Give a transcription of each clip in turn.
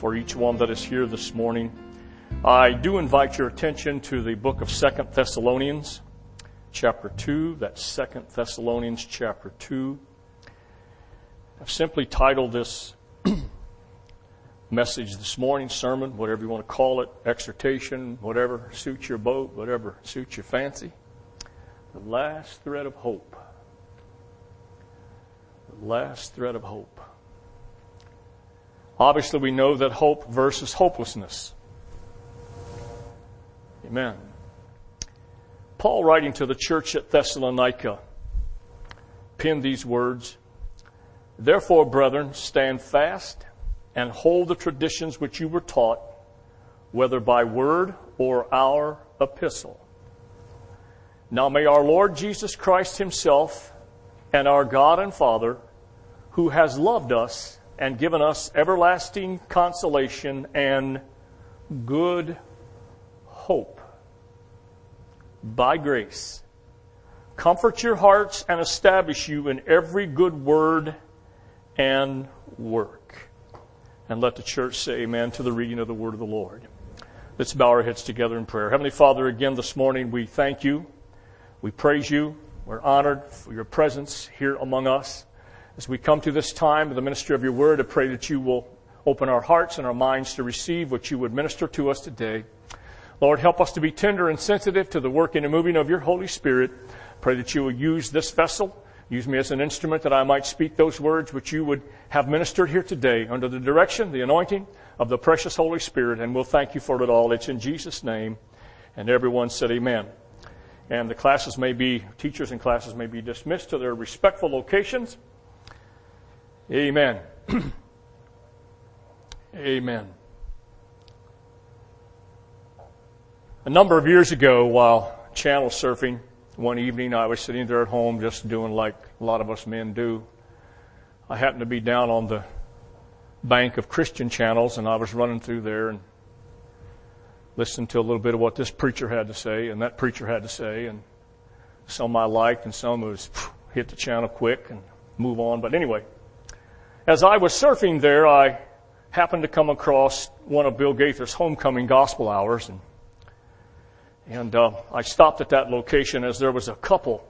for each one that is here this morning. I do invite your attention to the book of Second Thessalonians, chapter 2. That's Second Thessalonians, chapter 2. I've simply titled this message this morning, sermon, whatever you want to call it, exhortation, whatever suits your boat, whatever suits your fancy. The last thread of hope. The last thread of hope. Obviously, we know that hope versus hopelessness. Amen. Paul, writing to the church at Thessalonica, penned these words Therefore, brethren, stand fast and hold the traditions which you were taught, whether by word or our epistle. Now may our Lord Jesus Christ Himself and our God and Father, who has loved us and given us everlasting consolation and good hope by grace. Comfort your hearts and establish you in every good word and work. And let the church say amen to the reading of the word of the Lord. Let's bow our heads together in prayer. Heavenly Father, again this morning we thank you. We praise you. We're honored for your presence here among us. As we come to this time of the ministry of your word, I pray that you will open our hearts and our minds to receive what you would minister to us today. Lord, help us to be tender and sensitive to the working and moving of your Holy Spirit. Pray that you will use this vessel, use me as an instrument that I might speak those words which you would have ministered here today under the direction, the anointing of the precious Holy Spirit. And we'll thank you for it all. It's in Jesus' name. And everyone said amen. And the classes may be, teachers and classes may be dismissed to their respectful locations. Amen. Amen. A number of years ago, while channel surfing, one evening I was sitting there at home just doing like a lot of us men do. I happened to be down on the bank of Christian channels and I was running through there and listening to a little bit of what this preacher had to say and that preacher had to say and some I liked and some was hit the channel quick and move on. But anyway, as I was surfing there, I happened to come across one of Bill Gaither's homecoming gospel hours, and and uh, I stopped at that location as there was a couple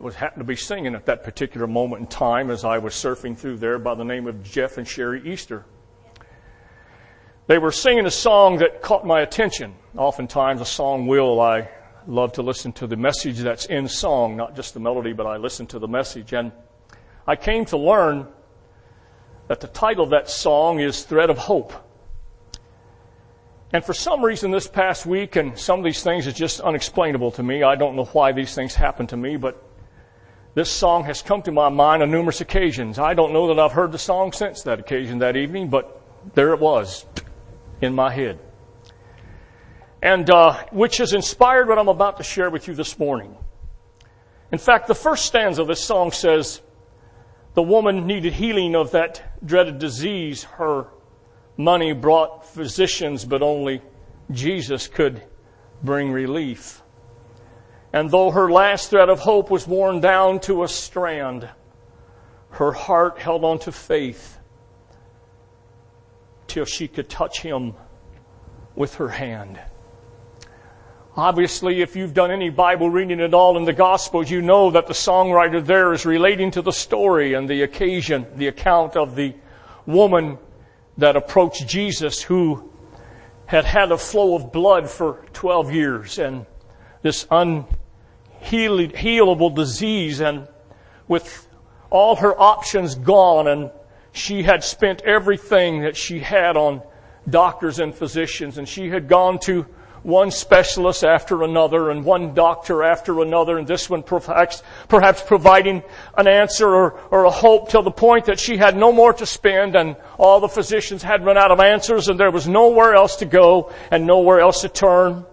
was happened to be singing at that particular moment in time as I was surfing through there by the name of Jeff and Sheri Easter. They were singing a song that caught my attention. Oftentimes a song will. I love to listen to the message that's in song, not just the melody, but I listen to the message. And I came to learn that the title of that song is Thread of Hope. And for some reason this past week, and some of these things is just unexplainable to me. I don't know why these things happen to me, but this song has come to my mind on numerous occasions. I don't know that I've heard the song since that occasion that evening, but there it was in my head. And uh, which has inspired what I'm about to share with you this morning. In fact, the first stanza of this song says, the woman needed healing of that dreaded disease. Her money brought physicians, but only Jesus could bring relief. And though her last thread of hope was worn down to a strand, her heart held on to faith till she could touch him with her hand. Obviously, if you've done any Bible reading at all in the Gospels, you know that the songwriter there is relating to the story and the occasion, the account of the woman that approached Jesus who had had a flow of blood for 12 years and this unhealable disease and with all her options gone and she had spent everything that she had on doctors and physicians and she had gone to one specialist after another and one doctor after another and this one perhaps, perhaps providing an answer or, or a hope till the point that she had no more to spend and all the physicians had run out of answers and there was nowhere else to go and nowhere else to turn.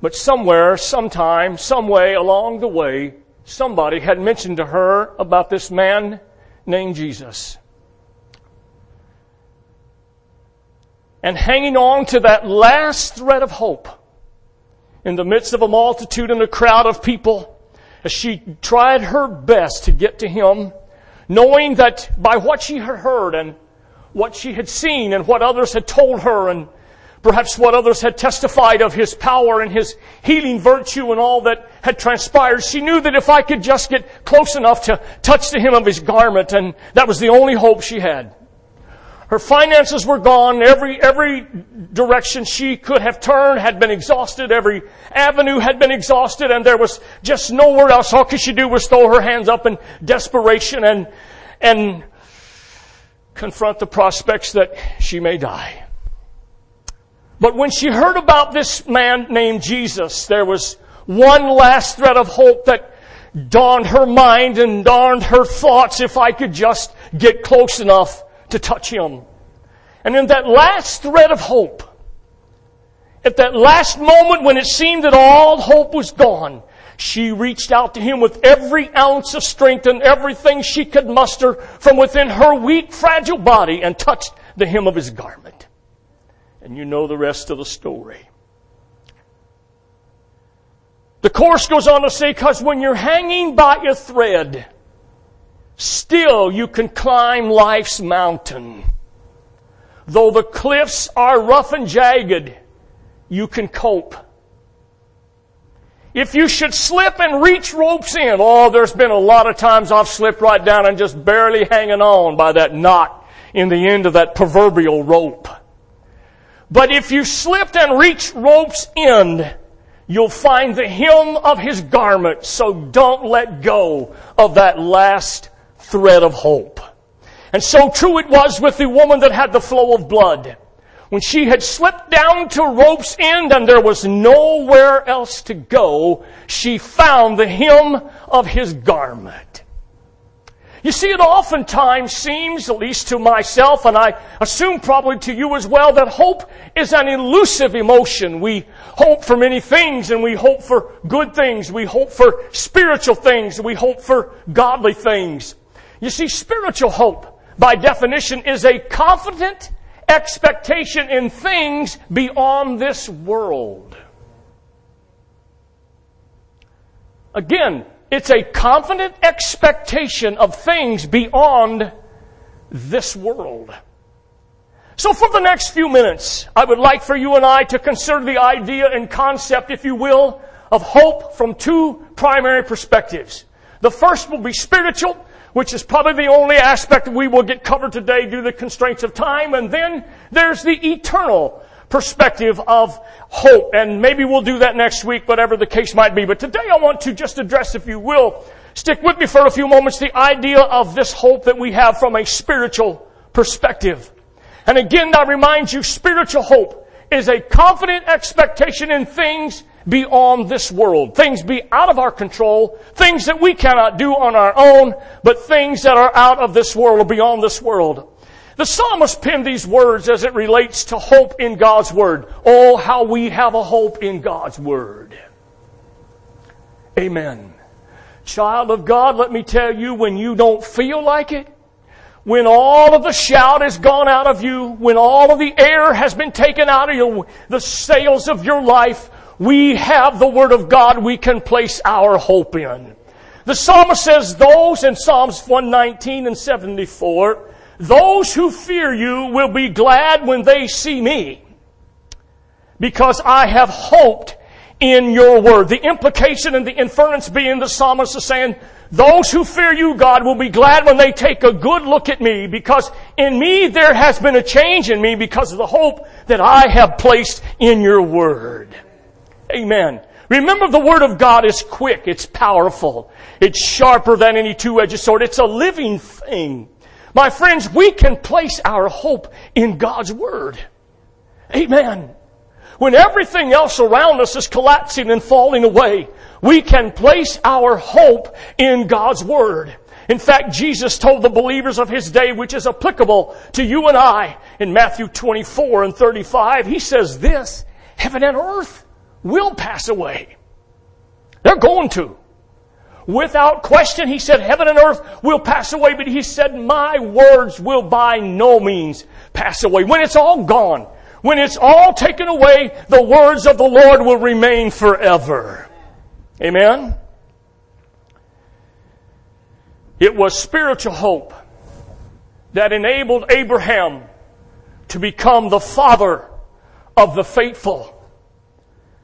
But somewhere, sometime, some way along the way, somebody had mentioned to her about this man named Jesus. And hanging on to that last thread of hope in the midst of a multitude and a crowd of people as she tried her best to get to him, knowing that by what she had heard and what she had seen and what others had told her and perhaps what others had testified of his power and his healing virtue and all that had transpired. She knew that if I could just get close enough to touch the hem of his garment and that was the only hope she had. Her finances were gone. Every, every direction she could have turned had been exhausted. Every avenue had been exhausted and there was just nowhere else. All could she do was throw her hands up in desperation and, and confront the prospects that she may die. But when she heard about this man named Jesus, there was one last thread of hope that dawned her mind and dawned her thoughts if I could just get close enough to touch him. And in that last thread of hope, at that last moment when it seemed that all hope was gone, she reached out to him with every ounce of strength and everything she could muster from within her weak, fragile body and touched the hem of his garment. And you know the rest of the story. The course goes on to say, cause when you're hanging by a thread, still you can climb life's mountain. Though the cliffs are rough and jagged, you can cope. If you should slip and reach ropes in, oh, there's been a lot of times I've slipped right down and just barely hanging on by that knot in the end of that proverbial rope. But if you slipped and reached rope's end, you'll find the hem of his garment, so don't let go of that last thread of hope. And so true it was with the woman that had the flow of blood. When she had slipped down to rope's end and there was nowhere else to go, she found the hem of his garment. You see, it oftentimes seems, at least to myself, and I assume probably to you as well, that hope is an elusive emotion. We hope for many things and we hope for good things. We hope for spiritual things. We hope for godly things. You see, spiritual hope by definition, is a confident expectation in things beyond this world. Again, it's a confident expectation of things beyond this world. So for the next few minutes, I would like for you and I to consider the idea and concept, if you will, of hope from two primary perspectives. The first will be spiritual which is probably the only aspect we will get covered today due to the constraints of time. And then there's the eternal perspective of hope. And maybe we'll do that next week, whatever the case might be. But today I want to just address, if you will, stick with me for a few moments, the idea of this hope that we have from a spiritual perspective. And again, I remind you, spiritual hope is a confident expectation in things beyond this world. Things be out of our control, things that we cannot do on our own, but things that are out of this world or beyond this world. The psalmist penned these words as it relates to hope in God's Word. Oh, how we have a hope in God's Word. Amen. Child of God, let me tell you, when you don't feel like it, when all of the shout is gone out of you, when all of the air has been taken out of you, the sails of your life, we have the Word of God we can place our hope in. The psalmist says those in Psalms 119 and 74, those who fear you will be glad when they see me because I have hoped in your word. The implication and the inference being the psalmist is saying, those who fear you, God, will be glad when they take a good look at me because in me there has been a change in me because of the hope that I have placed in your word. Amen. Remember the Word of God is quick, it's powerful, it's sharper than any two-edged sword, it's a living thing. My friends, we can place our hope in God's Word. Amen. When everything else around us is collapsing and falling away, we can place our hope in God's Word. In fact, Jesus told the believers of His day, which is applicable to you and I, in Matthew 24 and 35, He says this, heaven and earth will pass away. They're going to. Without question, he said, heaven and earth will pass away, but he said, my words will by no means pass away. When it's all gone, when it's all taken away, the words of the Lord will remain forever. Amen? It was spiritual hope that enabled Abraham to become the father of the faithful.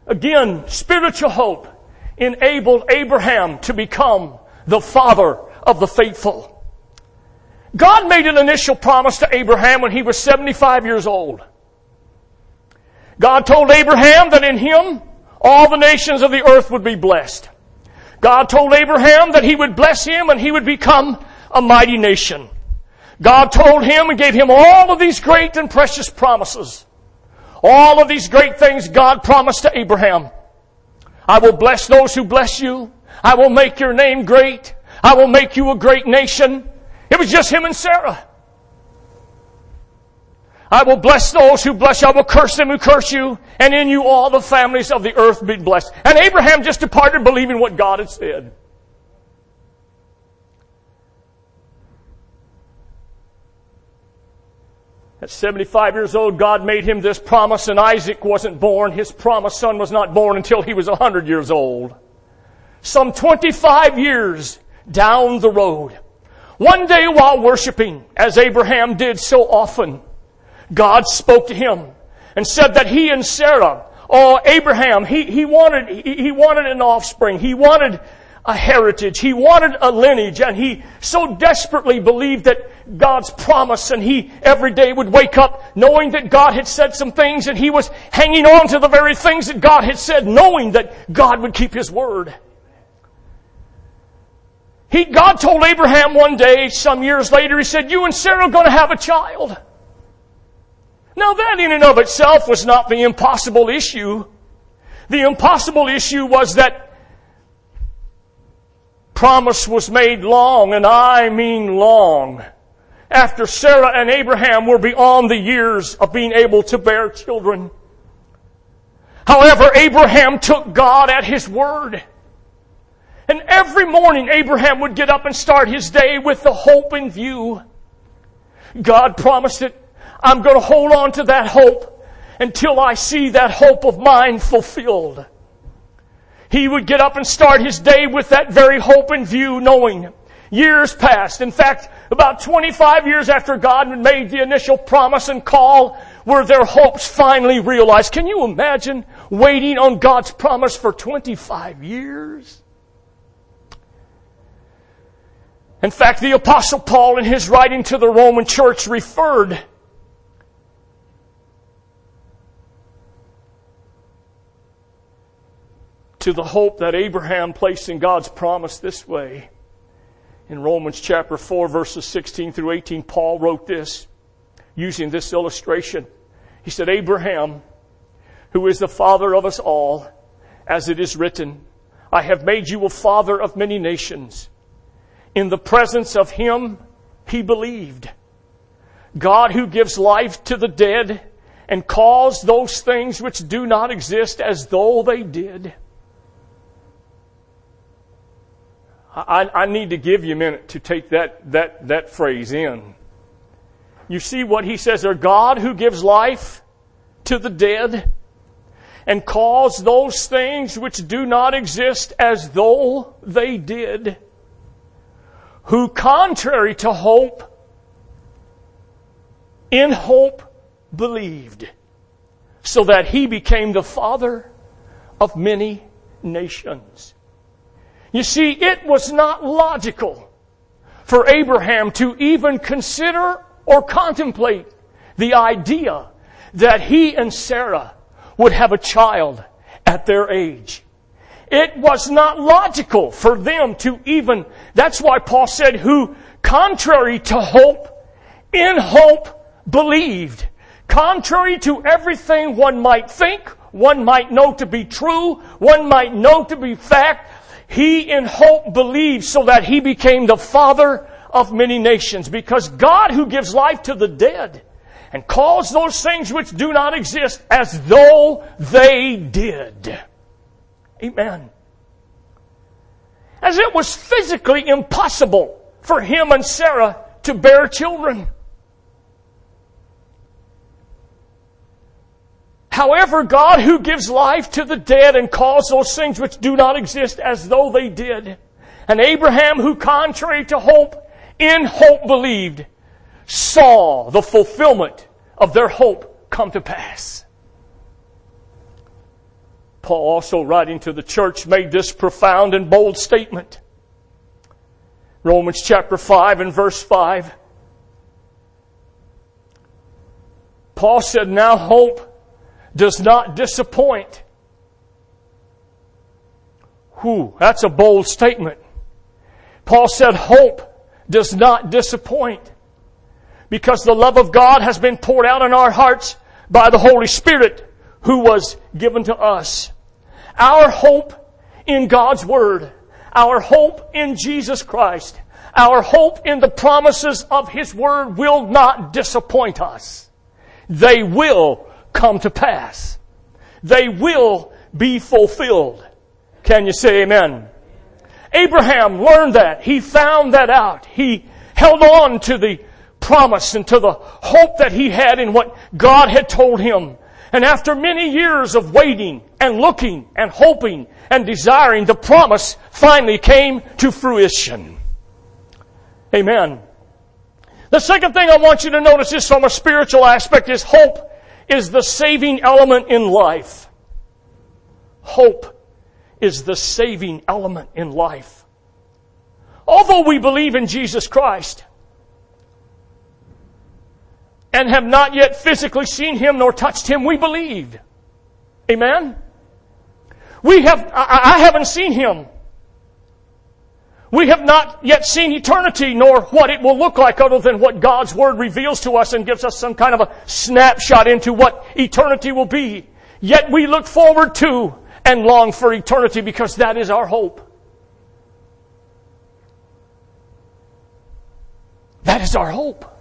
Again, spiritual hope enabled Abraham to become the father of the faithful. God made an initial promise to Abraham when he was 75 years old. God told Abraham that in him all the nations of the earth would be blessed. God told Abraham that he would bless him and he would become a mighty nation. God told him and gave him all of these great and precious promises. All of these great things God promised to Abraham. I will bless those who bless you. I will make your name great. I will make you a great nation. It was just him and Sarah. I will bless those who bless you. I will curse them who curse you. And in you all the families of the earth be blessed. And Abraham just departed believing what God had said. At 75 years old, God made him this promise and Isaac wasn't born. His promised son was not born until he was 100 years old. Some 25 years down the road. One day while worshiping, as Abraham did so often, God spoke to him and said that he and Sarah, oh, Abraham, he, he wanted, he, he wanted an offspring. He wanted a heritage. He wanted a lineage and he so desperately believed that God's promise and he every day would wake up knowing that God had said some things and he was hanging on to the very things that God had said knowing that God would keep his word. He, God told Abraham one day, some years later, he said, you and Sarah are going to have a child. Now that in and of itself was not the impossible issue. The impossible issue was that promise was made long, and I mean long, after Sarah and Abraham were beyond the years of being able to bear children. However, Abraham took God at His word. And every morning Abraham would get up and start his day with the hope in view. God promised it. I'm going to hold on to that hope until I see that hope of mine fulfilled. He would get up and start his day with that very hope in view, knowing years passed. In fact, about 25 years after God made the initial promise and call, were their hopes finally realized. Can you imagine waiting on God's promise for 25 years? In fact, the apostle Paul in his writing to the Roman church referred to the hope that Abraham placed in God's promise this way. In Romans chapter 4 verses 16 through 18, Paul wrote this using this illustration. He said, Abraham, who is the father of us all, as it is written, I have made you a father of many nations. In the presence of him, he believed. God who gives life to the dead and calls those things which do not exist as though they did. I, I need to give you a minute to take that, that, that phrase in. You see what he says there, God who gives life to the dead and calls those things which do not exist as though they did, who contrary to hope, in hope believed, so that he became the father of many nations. You see, it was not logical for Abraham to even consider or contemplate the idea that he and Sarah would have a child at their age. It was not logical for them to even, that's why Paul said, who contrary to hope, in hope believed. Contrary to everything one might think, one might know to be true, one might know to be fact, he in hope believed so that he became the father of many nations because God who gives life to the dead and calls those things which do not exist as though they did. Amen. As it was physically impossible for him and Sarah to bear children. However, God who gives life to the dead and calls those things which do not exist as though they did. And Abraham who contrary to hope, in hope believed, saw the fulfillment of their hope come to pass. Paul also writing to the church made this profound and bold statement. Romans chapter 5 and verse 5. Paul said, now hope does not disappoint. Who? That's a bold statement. Paul said hope does not disappoint because the love of God has been poured out in our hearts by the Holy Spirit who was given to us. Our hope in God's Word, our hope in Jesus Christ, our hope in the promises of His Word will not disappoint us. They will come to pass. They will be fulfilled. Can you say amen? Abraham learned that. He found that out. He held on to the promise and to the hope that he had in what God had told him. And after many years of waiting and looking and hoping and desiring, the promise finally came to fruition. Amen. The second thing I want you to notice is from a spiritual aspect is hope is the saving element in life. Hope is the saving element in life. Although we believe in Jesus Christ and have not yet physically seen Him nor touched Him, we believe. Amen? We have, I, I haven't seen Him. We have not yet seen eternity nor what it will look like other than what God's Word reveals to us and gives us some kind of a snapshot into what eternity will be. Yet we look forward to and long for eternity because that is our hope. That is our hope.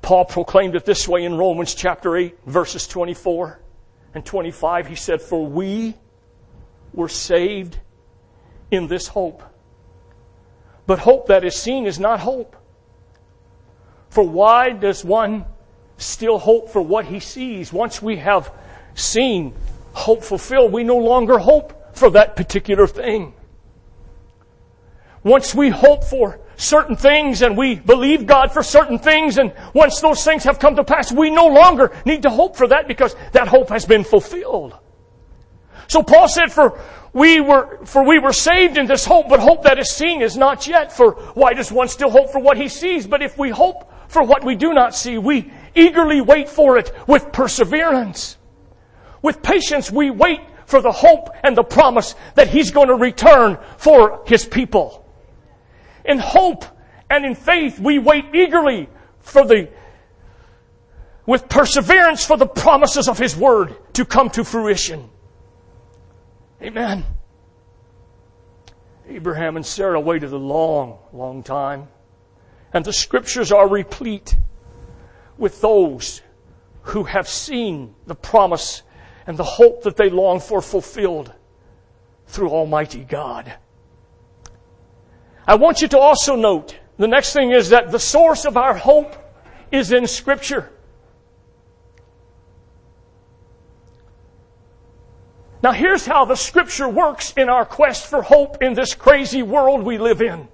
Paul proclaimed it this way in Romans chapter 8, verses 24 and 25. He said, For we were saved in this hope. But hope that is seen is not hope. For why does one still hope for what he sees. Once we have seen hope fulfilled, we no longer hope for that particular thing. Once we hope for certain things and we believe God for certain things and once those things have come to pass, we no longer need to hope for that because that hope has been fulfilled. So Paul said for we were, for we were saved in this hope, but hope that is seen is not yet. For why does one still hope for what he sees? But if we hope for what we do not see, we eagerly wait for it with perseverance. With patience, we wait for the hope and the promise that He's going to return for His people. In hope and in faith, we wait eagerly for the, with perseverance for the promises of His Word to come to fruition. Amen. Abraham and Sarah waited a long, long time. And the scriptures are replete with those who have seen the promise and the hope that they long for fulfilled through Almighty God. I want you to also note the next thing is that the source of our hope is in Scripture. Now here's how the Scripture works in our quest for hope in this crazy world we live in.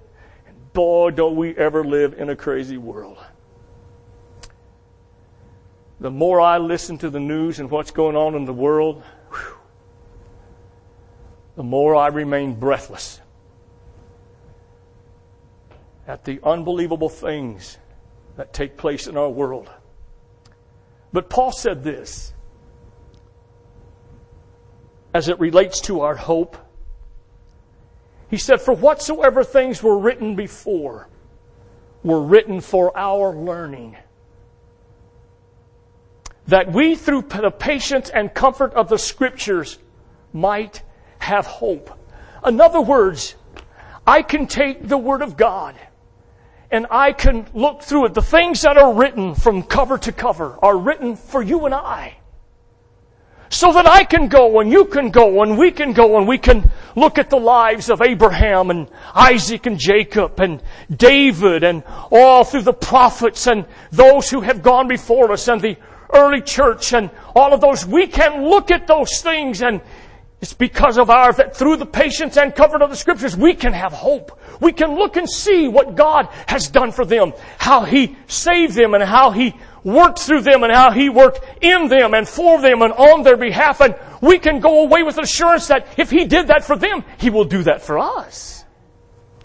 And boy, don't we ever live in a crazy world the more I listen to the news and what's going on in the world, whew, the more I remain breathless at the unbelievable things that take place in our world. But Paul said this as it relates to our hope. He said, For whatsoever things were written before were written for our learning that we through the patience and comfort of the scriptures might have hope. In other words, I can take the word of God and I can look through it. The things that are written from cover to cover are written for you and I. So that I can go and you can go and we can go and we can look at the lives of Abraham and Isaac and Jacob and David and all through the prophets and those who have gone before us and the early church and all of those, we can look at those things and It's because of our, that through the patience and comfort of the scriptures, we can have hope. We can look and see what God has done for them, how He saved them and how He worked through them and how He worked in them and for them and on their behalf. And we can go away with assurance that if He did that for them, He will do that for us.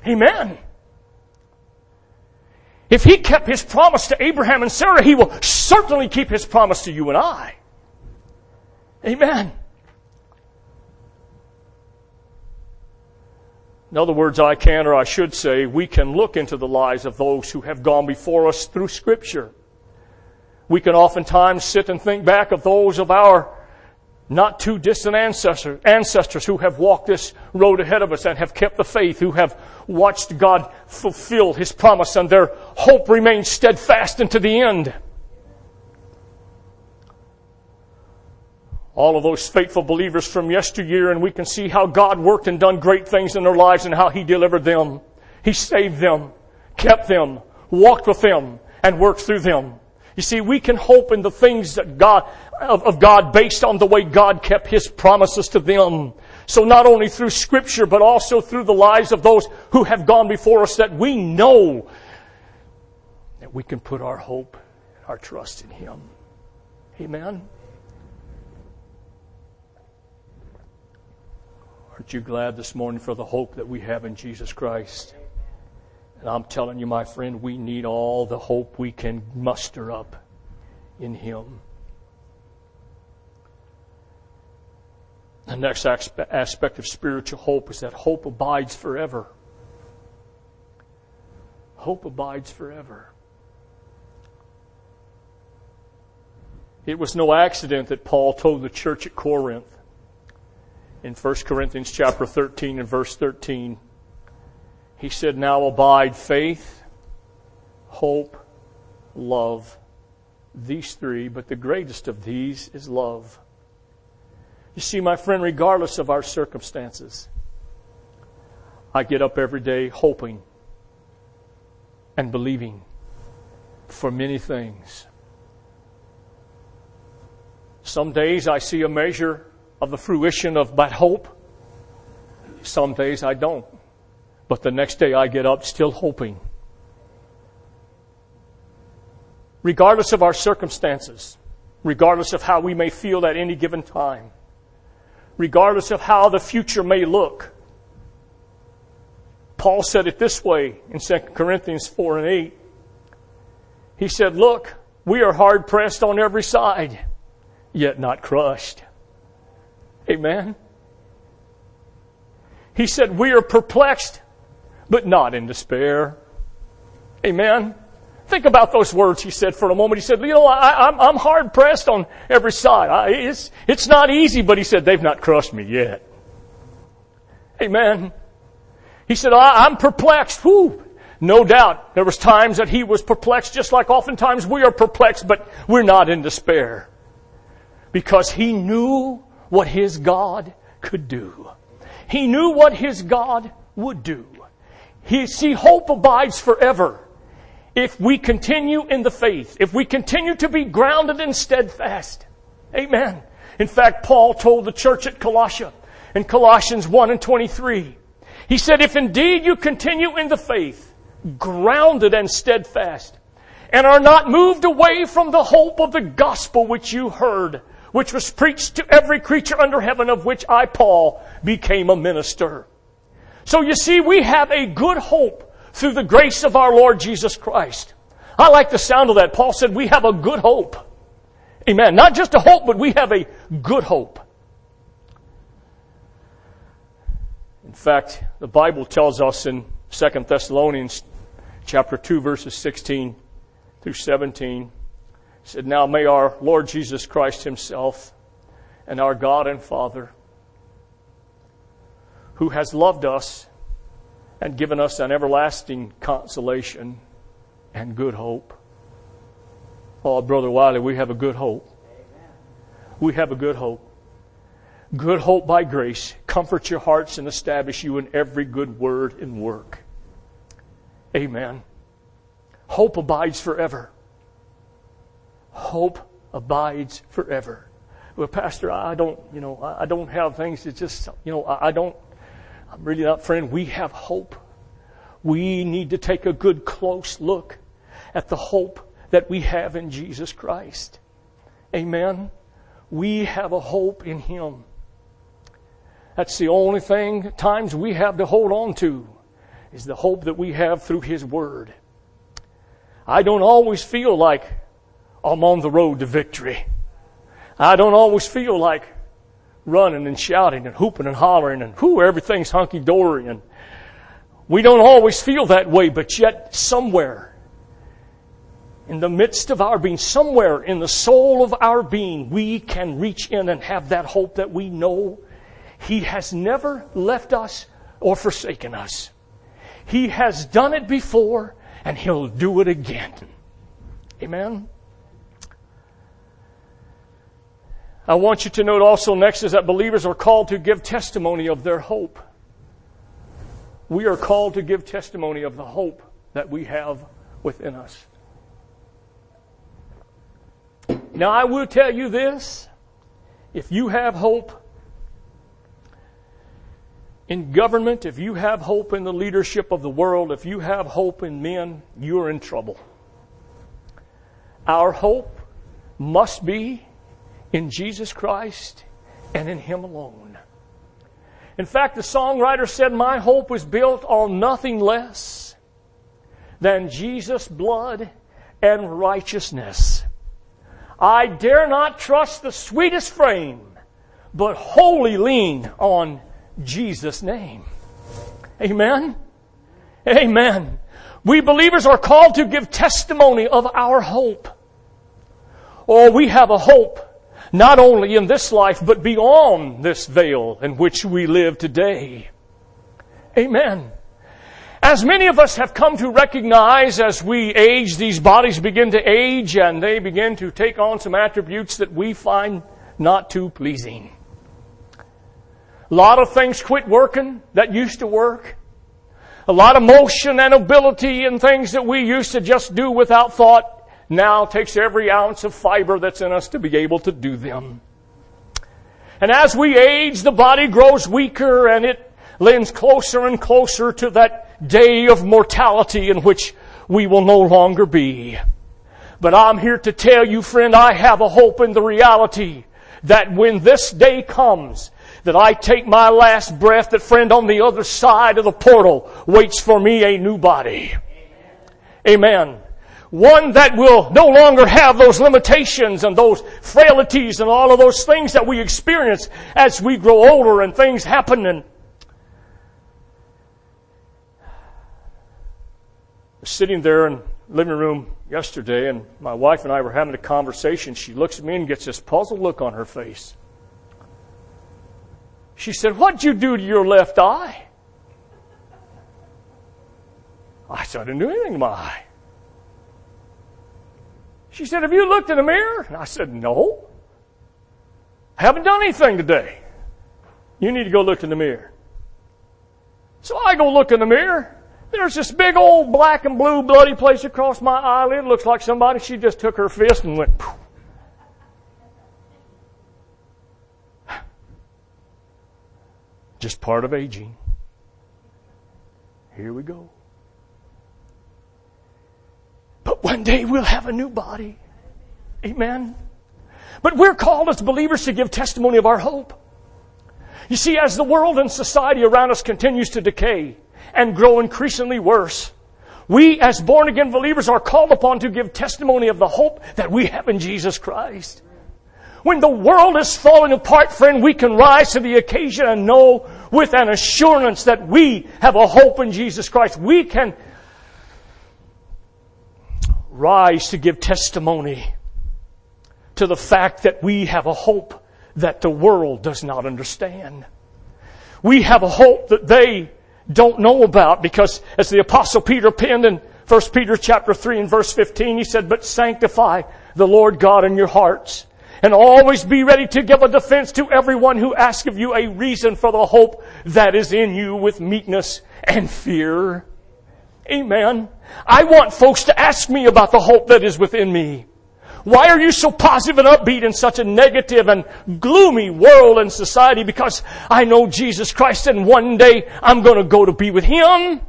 Amen. If He kept His promise to Abraham and Sarah, He will certainly keep His promise to you and I. Amen. In other words, I can, or I should say, we can look into the lives of those who have gone before us through Scripture. We can oftentimes sit and think back of those of our not too distant ancestors, ancestors who have walked this road ahead of us and have kept the faith, who have watched God fulfill His promise and their hope remains steadfast unto the end. All of those faithful believers from yesteryear and we can see how God worked and done great things in their lives and how He delivered them. He saved them, kept them, walked with them, and worked through them. You see, we can hope in the things that God, of, of God based on the way God kept His promises to them. So not only through scripture, but also through the lives of those who have gone before us that we know that we can put our hope, and our trust in Him. Amen. Aren't you glad this morning for the hope that we have in Jesus Christ? And I'm telling you, my friend, we need all the hope we can muster up in Him. The next aspect of spiritual hope is that hope abides forever. Hope abides forever. It was no accident that Paul told the church at Corinth in 1 Corinthians chapter 13 and verse 13. He said, Now abide faith, hope, love. These three, but the greatest of these is love. You see, my friend, regardless of our circumstances, I get up every day hoping and believing for many things. Some days I see a measure of the fruition of that hope. Some days I don't. But the next day I get up still hoping. Regardless of our circumstances, regardless of how we may feel at any given time, regardless of how the future may look, Paul said it this way in 2 Corinthians 4 and 8. He said, Look, we are hard pressed on every side, yet not crushed Amen. He said, we are perplexed, but not in despair. Amen. Think about those words he said for a moment. He said, you know, I, am I'm, I'm hard pressed on every side. I, it's, it's not easy, but he said, they've not crushed me yet. Amen. He said, I, I'm perplexed. No doubt there was times that he was perplexed just like oftentimes we are perplexed, but we're not in despair. Because he knew what his God could do. He knew what his God would do. He, see, hope abides forever if we continue in the faith, if we continue to be grounded and steadfast. Amen. In fact, Paul told the church at Colossia in Colossians 1 and 23, he said, if indeed you continue in the faith, grounded and steadfast, and are not moved away from the hope of the gospel which you heard, which was preached to every creature under heaven, of which I, Paul, became a minister. So you see, we have a good hope through the grace of our Lord Jesus Christ. I like the sound of that. Paul said we have a good hope. Amen. Not just a hope, but we have a good hope. In fact, the Bible tells us in 2 Thessalonians chapter 2 verses 16 through 17, said, Now may our Lord Jesus Christ Himself and our God and Father, who has loved us and given us an everlasting consolation and good hope. Oh, Brother Wiley, we have a good hope. We have a good hope. Good hope by grace. Comfort your hearts and establish you in every good word and work. Amen. Hope abides forever hope abides forever. well, Pastor, I don't, you know, I don't have things. It's just, you know, I don't, I'm really not, friend. We have hope. We need to take a good close look at the hope that we have in Jesus Christ. Amen. We have a hope in Him. That's the only thing times we have to hold on to is the hope that we have through His Word. I don't always feel like I'm on the road to victory. I don't always feel like running and shouting and hooping and hollering and whoo, everything's hunky dory and we don't always feel that way, but yet somewhere in the midst of our being, somewhere in the soul of our being, we can reach in and have that hope that we know He has never left us or forsaken us. He has done it before and He'll do it again. Amen. I want you to note also next is that believers are called to give testimony of their hope. We are called to give testimony of the hope that we have within us. Now I will tell you this. If you have hope in government, if you have hope in the leadership of the world, if you have hope in men, you're in trouble. Our hope must be in Jesus Christ and in Him alone. In fact, the songwriter said, My hope was built on nothing less than Jesus' blood and righteousness. I dare not trust the sweetest frame, but wholly lean on Jesus' name. Amen. Amen. We believers are called to give testimony of our hope. Or oh, we have a hope not only in this life, but beyond this veil in which we live today. Amen. As many of us have come to recognize as we age, these bodies begin to age and they begin to take on some attributes that we find not too pleasing. A lot of things quit working that used to work. A lot of motion and ability and things that we used to just do without thought now takes every ounce of fiber that's in us to be able to do them. And as we age, the body grows weaker and it leans closer and closer to that day of mortality in which we will no longer be. But I'm here to tell you, friend, I have a hope in the reality that when this day comes, that I take my last breath, that friend on the other side of the portal waits for me a new body. Amen. Amen one that will no longer have those limitations and those frailties and all of those things that we experience as we grow older and things happen and sitting there in the living room yesterday and my wife and I were having a conversation. She looks at me and gets this puzzled look on her face. She said, What'd you do to your left eye? I said, I didn't do anything to my eye. She said, Have you looked in the mirror? And I said, No. I haven't done anything today. You need to go look in the mirror. So I go look in the mirror. There's this big old black and blue bloody place across my eyelid. Looks like somebody, she just took her fist and went. Just part of aging. Here we go. But one day we'll have a new body. Amen. But we're called as believers to give testimony of our hope. You see, as the world and society around us continues to decay and grow increasingly worse, we as born again believers are called upon to give testimony of the hope that we have in Jesus Christ. When the world is falling apart, friend, we can rise to the occasion and know with an assurance that we have a hope in Jesus Christ. We can rise to give testimony to the fact that we have a hope that the world does not understand. We have a hope that they don't know about because as the apostle Peter penned in 1 Peter chapter 3 and verse 15, he said, but sanctify the Lord God in your hearts and always be ready to give a defense to everyone who asks of you a reason for the hope that is in you with meekness and fear. Amen. I want folks to ask me about the hope that is within me. Why are you so positive and upbeat in such a negative and gloomy world and society? Because I know Jesus Christ and one day I'm going to go to be with Him.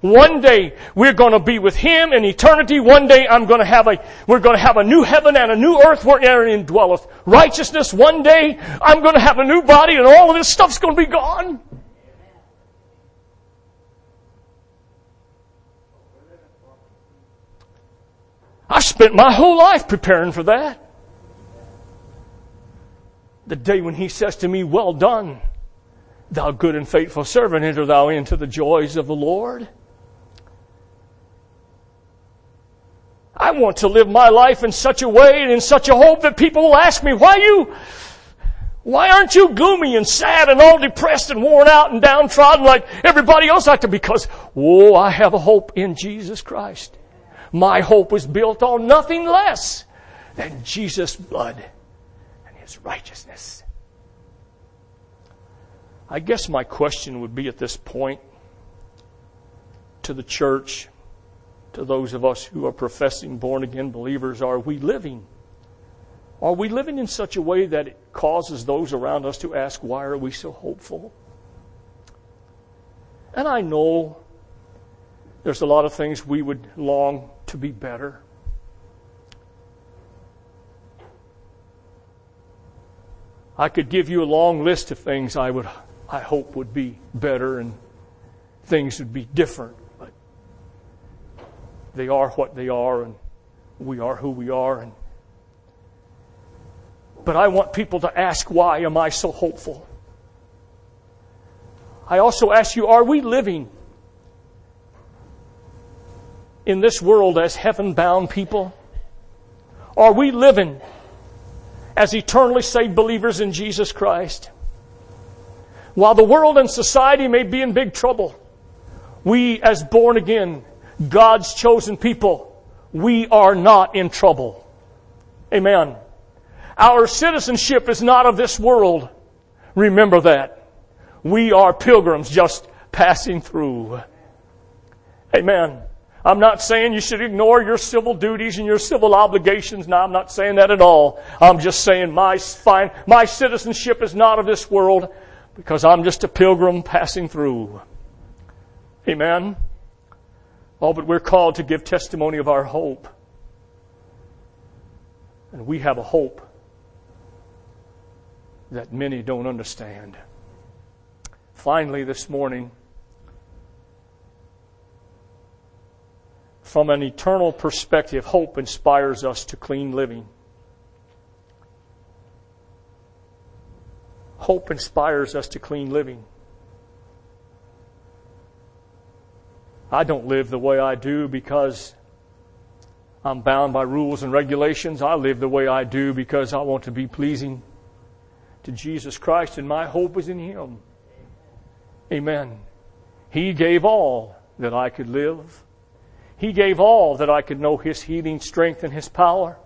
One day we're going to be with Him in eternity. One day I'm going to have a, we're going to have a new heaven and a new earth where wherein dwelleth righteousness. One day I'm going to have a new body and all of this stuff's going to be gone. Spent my whole life preparing for that. The day when He says to me, well done, thou good and faithful servant, enter thou into the joys of the Lord. I want to live my life in such a way and in such a hope that people will ask me, why you, why aren't you gloomy and sad and all depressed and worn out and downtrodden like everybody else out there? Because, oh, I have a hope in Jesus Christ. My hope was built on nothing less than Jesus' blood and His righteousness. I guess my question would be at this point to the church, to those of us who are professing born again believers, are we living? Are we living in such a way that it causes those around us to ask, why are we so hopeful? And I know there's a lot of things we would long to be better. I could give you a long list of things I would, I hope would be better and things would be different but they are what they are and we are who we are and but I want people to ask why am I so hopeful? I also ask you, are we living in this world as heaven bound people? Are we living as eternally saved believers in Jesus Christ? While the world and society may be in big trouble, we as born again God's chosen people, we are not in trouble. Amen. Our citizenship is not of this world. Remember that. We are pilgrims just passing through. Amen. I'm not saying you should ignore your civil duties and your civil obligations. No, I'm not saying that at all. I'm just saying my, fine, my citizenship is not of this world because I'm just a pilgrim passing through. Amen. Oh, but we're called to give testimony of our hope. And we have a hope that many don't understand. Finally, this morning, from an eternal perspective, hope inspires us to clean living. Hope inspires us to clean living. I don't live the way I do because I'm bound by rules and regulations. I live the way I do because I want to be pleasing to Jesus Christ and my hope is in Him. Amen. He gave all that I could live. He gave all that I could know His healing strength and His power.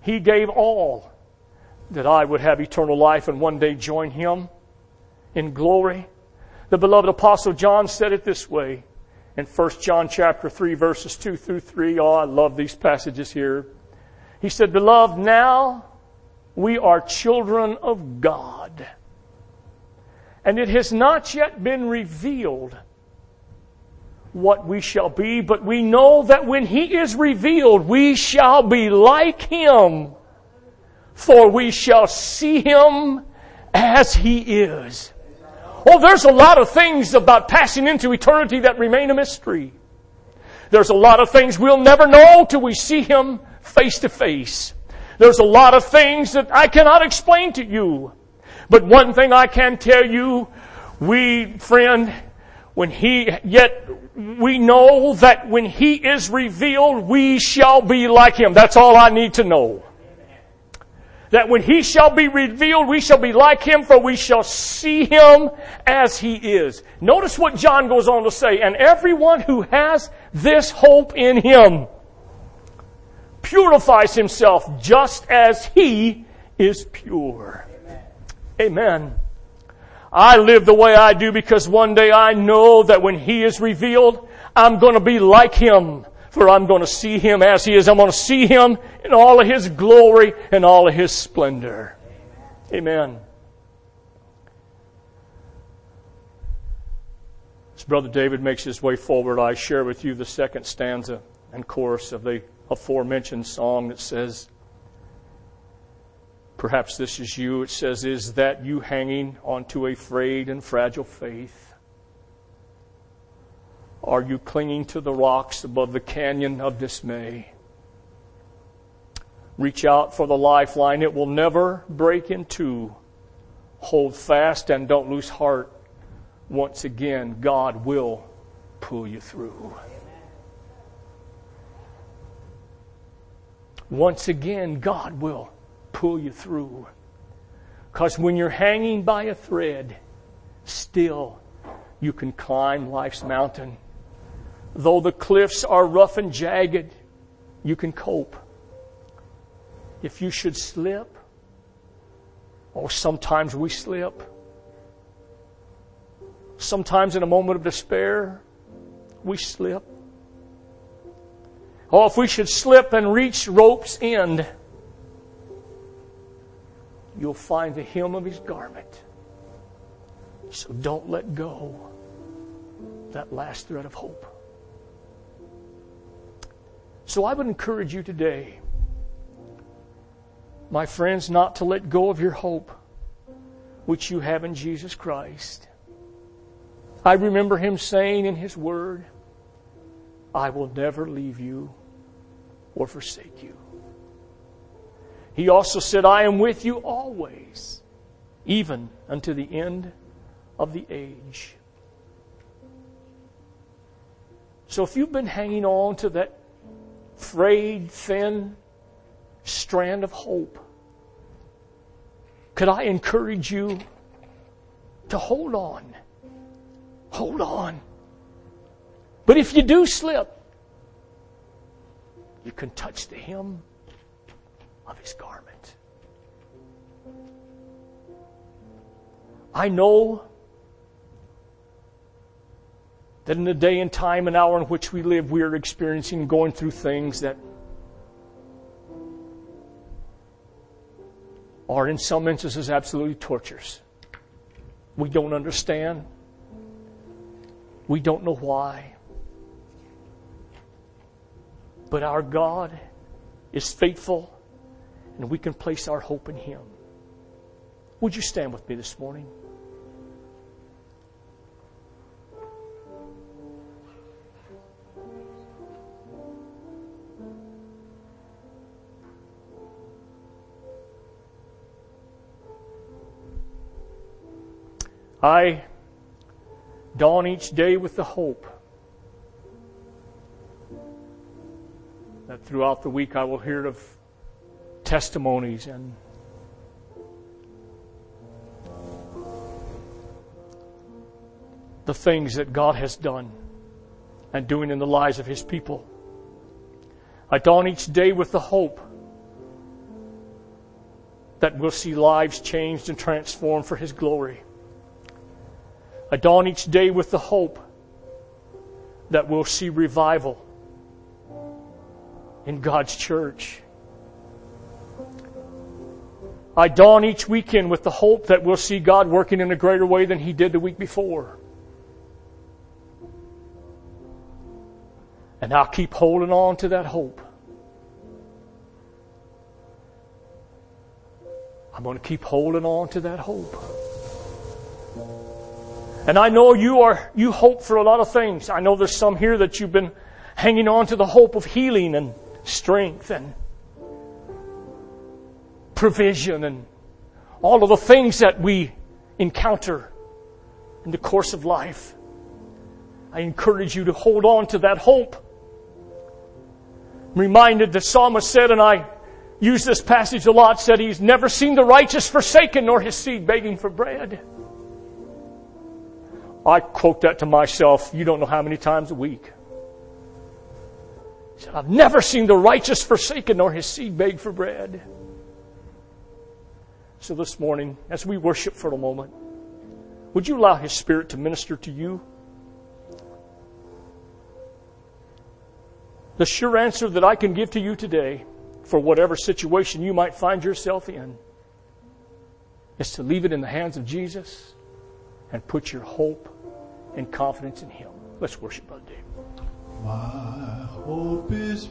He gave all that I would have eternal life and one day join Him in glory. The beloved apostle John said it this way in 1 John chapter 3 verses 2 through 3. Oh, I love these passages here. He said, Beloved, now we are children of God. And it has not yet been revealed what we shall be, but we know that when He is revealed, we shall be like Him, for we shall see Him as He is. Oh, there's a lot of things about passing into eternity that remain a mystery. There's a lot of things we'll never know till we see Him face to face. There's a lot of things that I cannot explain to you. But one thing I can tell you, we, friend, when He, yet we know that when He is revealed, we shall be like Him. That's all I need to know that when he shall be revealed, we shall be like him, for we shall see him as he is. Notice what John goes on to say, and everyone who has this hope in him purifies himself just as he is pure. Amen. I live the way I do because one day I know that when he is revealed, I'm going to be like him For I'm going to see him as he is. I'm going to see him in all of his glory and all of his splendor. Amen. As Brother David makes his way forward, I share with you the second stanza and chorus of the aforementioned song that says, Perhaps this is you. It says, Is that you hanging onto a frayed and fragile faith? Are you clinging to the rocks above the canyon of dismay? Reach out for the lifeline. It will never break in two. Hold fast and don't lose heart. Once again, God will pull you through. Once again, God will pull you through. Because when you're hanging by a thread, still you can climb life's mountain. Though the cliffs are rough and jagged, you can cope. If you should slip, or sometimes we slip, sometimes in a moment of despair, we slip. Oh, if we should slip and reach rope's end, you'll find the hem of his garment. So don't let go that last thread of hope. So I would encourage you today, my friends, not to let go of your hope which you have in Jesus Christ. I remember him saying in his word, I will never leave you or forsake you. He also said, I am with you always, even unto the end of the age. So if you've been hanging on to that frayed, thin strand of hope, could I encourage you to hold on? Hold on. But if you do slip, you can touch the hem of his garment. I know that in the day and time and hour in which we live, we are experiencing and going through things that are in some instances absolutely torturous. We don't understand. We don't know why. But our God is faithful and we can place our hope in Him. Would you stand with me this morning? I dawn each day with the hope that throughout the week I will hear of testimonies and the things that God has done and doing in the lives of His people. I dawn each day with the hope that we'll see lives changed and transformed for His glory. I dawn each day with the hope that we'll see revival in God's church. I dawn each weekend with the hope that we'll see God working in a greater way than He did the week before. And I'll keep holding on to that hope. I'm going to keep holding on to that hope. And I know you are, you hope for a lot of things. I know there's some here that you've been hanging on to the hope of healing and strength and provision and all of the things that we encounter in the course of life. I encourage you to hold on to that hope. I'm reminded the psalmist said, and I use this passage a lot, said he's never seen the righteous forsaken nor his seed begging for bread. I quote that to myself, you don't know how many times a week. He said, I've never seen the righteous forsaken nor his seed beg for bread. So this morning, as we worship for a moment, would you allow his spirit to minister to you? The sure answer that I can give to you today for whatever situation you might find yourself in is to leave it in the hands of Jesus and put your hope and confidence in Him. Let's worship Brother Dave. My hope is